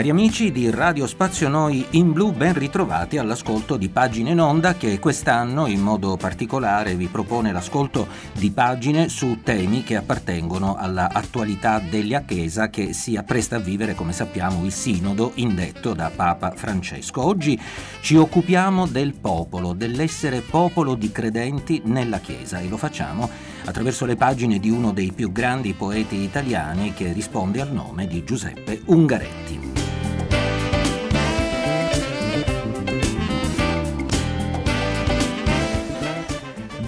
Cari amici di Radio Spazio Noi in Blu, ben ritrovati all'ascolto di Pagine in Onda che quest'anno in modo particolare vi propone l'ascolto di pagine su temi che appartengono all'attualità della Chiesa che si appresta a vivere, come sappiamo, il sinodo indetto da Papa Francesco. Oggi ci occupiamo del popolo, dell'essere popolo di credenti nella Chiesa e lo facciamo attraverso le pagine di uno dei più grandi poeti italiani che risponde al nome di Giuseppe Ungaretti.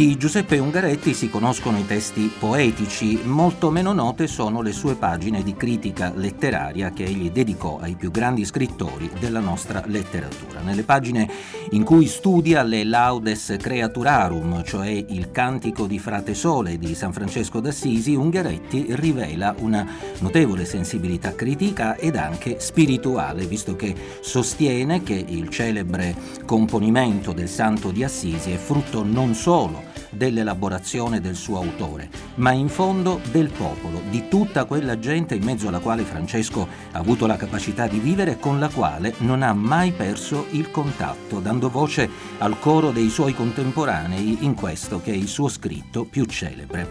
Di Giuseppe Ungaretti si conoscono i testi poetici, molto meno note sono le sue pagine di critica letteraria che egli dedicò ai più grandi scrittori della nostra letteratura. Nelle pagine in cui studia le Laudes Creaturarum, cioè il cantico di Frate Sole di San Francesco d'Assisi, Ungaretti rivela una notevole sensibilità critica ed anche spirituale, visto che sostiene che il celebre componimento del Santo di Assisi è frutto non solo dell'elaborazione del suo autore, ma in fondo del popolo, di tutta quella gente in mezzo alla quale Francesco ha avuto la capacità di vivere e con la quale non ha mai perso il contatto, dando voce al coro dei suoi contemporanei in questo che è il suo scritto più celebre.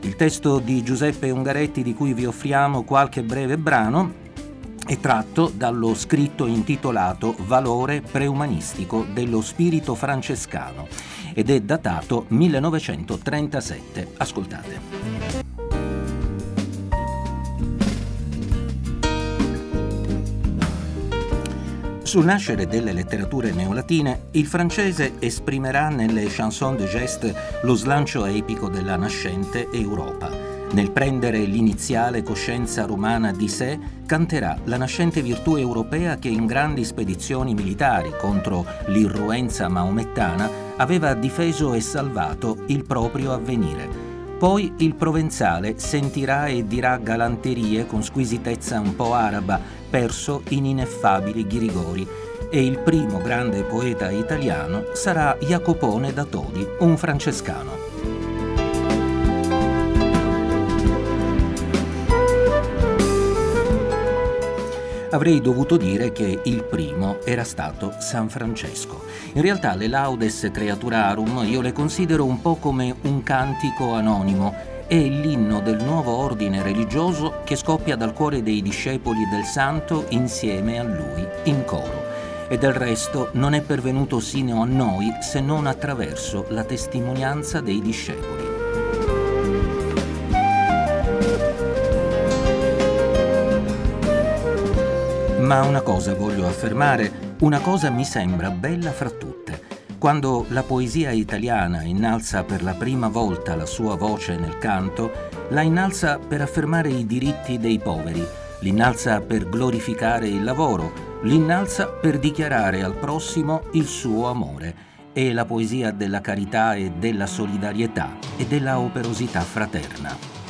Il testo di Giuseppe Ungaretti di cui vi offriamo qualche breve brano è tratto dallo scritto intitolato Valore preumanistico dello spirito francescano ed è datato 1937. Ascoltate. Sul nascere delle letterature neolatine, il francese esprimerà nelle chanson de geste lo slancio epico della nascente Europa. Nel prendere l'iniziale coscienza romana di sé, canterà la nascente virtù europea che in grandi spedizioni militari contro l'irruenza maomettana aveva difeso e salvato il proprio avvenire. Poi il provenzale sentirà e dirà galanterie con squisitezza un po' araba, perso in ineffabili ghirigori. E il primo grande poeta italiano sarà Jacopone da Todi, un francescano. Avrei dovuto dire che il primo era stato San Francesco. In realtà le Laudes Creaturarum io le considero un po' come un cantico anonimo, è l'inno del nuovo ordine religioso che scoppia dal cuore dei discepoli del santo insieme a lui, in coro. E del resto non è pervenuto sino a noi se non attraverso la testimonianza dei discepoli. Ma una cosa voglio affermare, una cosa mi sembra bella fra tutte. Quando la poesia italiana innalza per la prima volta la sua voce nel canto, la innalza per affermare i diritti dei poveri, l'innalza per glorificare il lavoro, l'innalza per dichiarare al prossimo il suo amore. È la poesia della carità e della solidarietà e della operosità fraterna.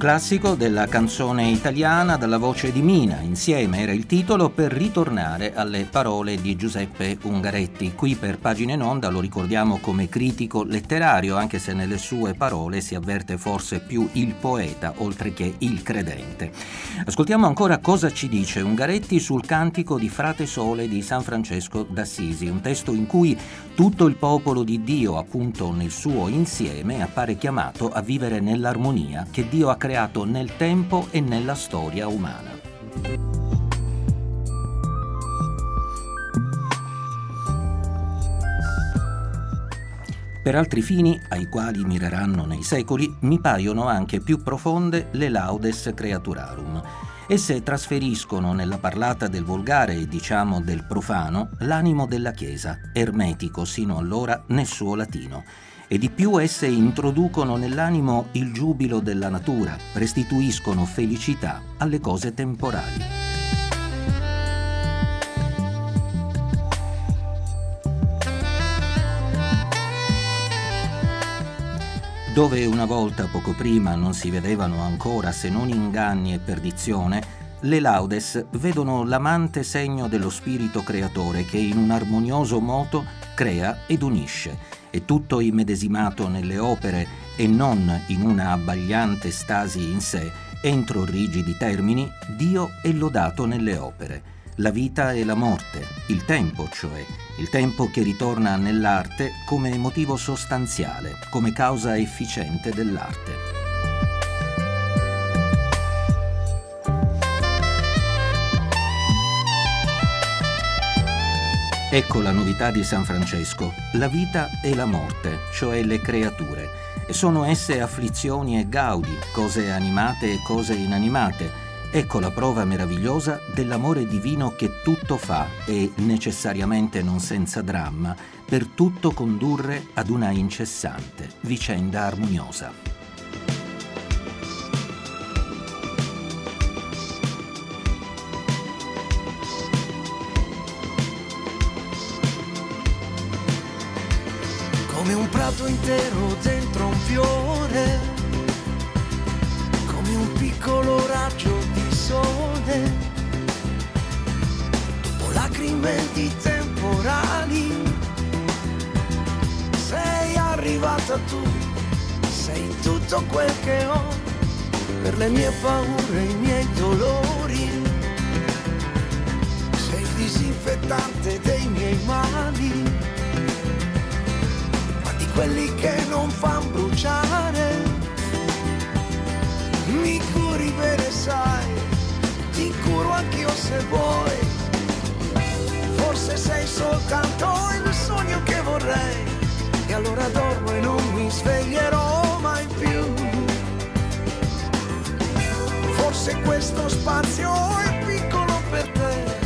Classico della canzone italiana dalla voce di Mina, insieme era il titolo per ritornare alle parole di Giuseppe Ungaretti. Qui per Pagine in Onda lo ricordiamo come critico letterario, anche se nelle sue parole si avverte forse più il poeta oltre che il credente. Ascoltiamo ancora cosa ci dice Ungaretti sul cantico di Frate Sole di San Francesco d'Assisi, un testo in cui tutto il popolo di Dio, appunto nel suo insieme, appare chiamato a vivere nell'armonia che Dio ha creato nel tempo e nella storia umana. Per altri fini, ai quali mireranno nei secoli, mi paiono anche più profonde le laudes creaturarum. Esse trasferiscono nella parlata del volgare e diciamo del profano l'animo della Chiesa, ermetico sino allora nel suo latino e di più esse introducono nell'animo il giubilo della natura, restituiscono felicità alle cose temporali. Dove una volta poco prima non si vedevano ancora se non inganni e perdizione, le laudes vedono l'amante segno dello spirito creatore che in un armonioso moto crea ed unisce è tutto immedesimato nelle opere e non in una abbagliante stasi in sé, entro rigidi termini, Dio è lodato nelle opere. La vita e la morte, il tempo cioè, il tempo che ritorna nell'arte come motivo sostanziale, come causa efficiente dell'arte. Ecco la novità di San Francesco, la vita e la morte, cioè le creature. Sono esse afflizioni e gaudi, cose animate e cose inanimate. Ecco la prova meravigliosa dell'amore divino che tutto fa e, necessariamente non senza dramma, per tutto condurre ad una incessante vicenda armoniosa. Prato intero dentro un fiore, come un piccolo raggio di sole, dopo lacrime di temporali, sei arrivata tu, sei tutto quel che ho, per le mie paure, i miei dolori, sei disinfettante dei miei mali quelli che non fanno bruciare. Mi curi bene, sai, ti curo anch'io se vuoi. Forse sei soltanto il sogno che vorrei, e allora dormo e non mi sveglierò mai più. Forse questo spazio è piccolo per te,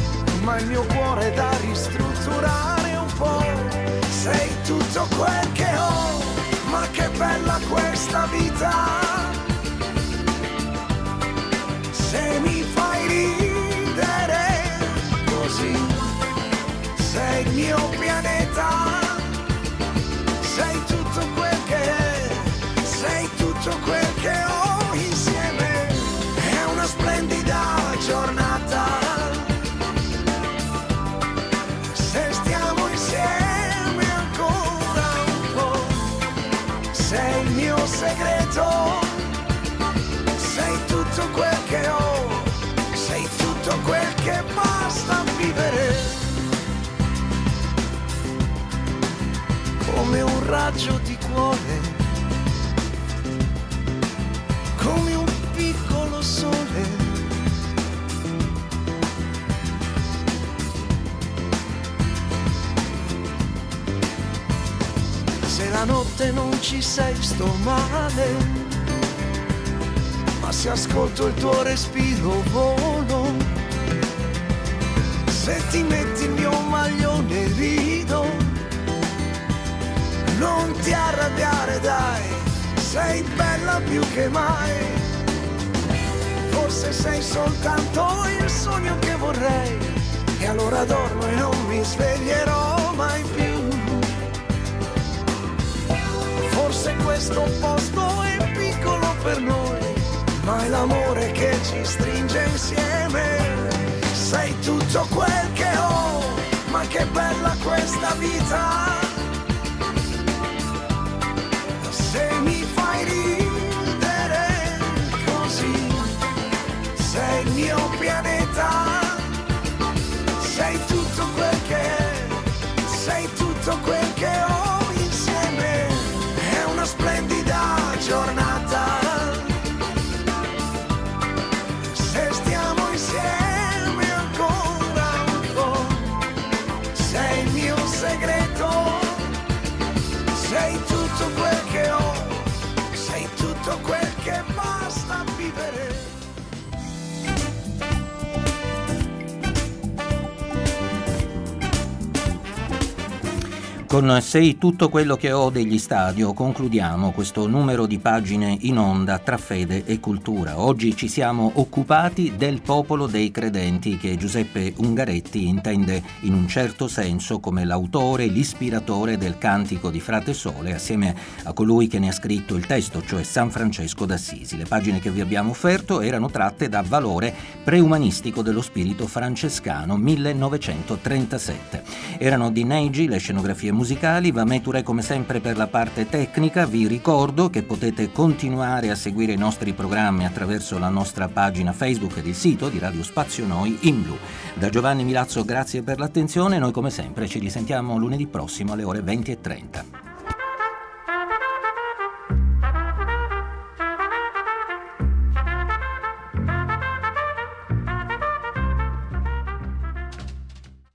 ma il mio cuore è da ristrutturare un po' sei tutto quel bella questa vita. Se mi fai ridere così, sei il mio pianeta, sei tutto che basta vivere. Come un raggio di cuore, come un piccolo sole. Se la notte non ci sei sto male, ma se ascolto il tuo respiro volo, se ti metti il mio maglione rido, non ti arrabbiare dai, sei bella più che mai. Forse sei soltanto il sogno che vorrei, e allora dormo e non mi sveglierò mai più. Forse questo posto è piccolo per noi, ma è l'amore che ci stringe insieme. Questa vita. Con Sei tutto quello che ho degli stadio concludiamo questo numero di pagine in onda tra fede e cultura. Oggi ci siamo occupati del popolo dei credenti che Giuseppe Ungaretti intende in un certo senso come l'autore, l'ispiratore del cantico di Frate Sole assieme a colui che ne ha scritto il testo, cioè San Francesco d'Assisi. Le pagine che vi abbiamo offerto erano tratte da Valore preumanistico dello spirito francescano 1937. Erano di Neigi le scenografie musicali, Vameture come sempre per la parte tecnica, vi ricordo che potete continuare a seguire i nostri programmi attraverso la nostra pagina Facebook ed il sito di Radio Spazio Noi in blu. Da Giovanni Milazzo grazie per l'attenzione, noi come sempre ci risentiamo lunedì prossimo alle ore 20.30.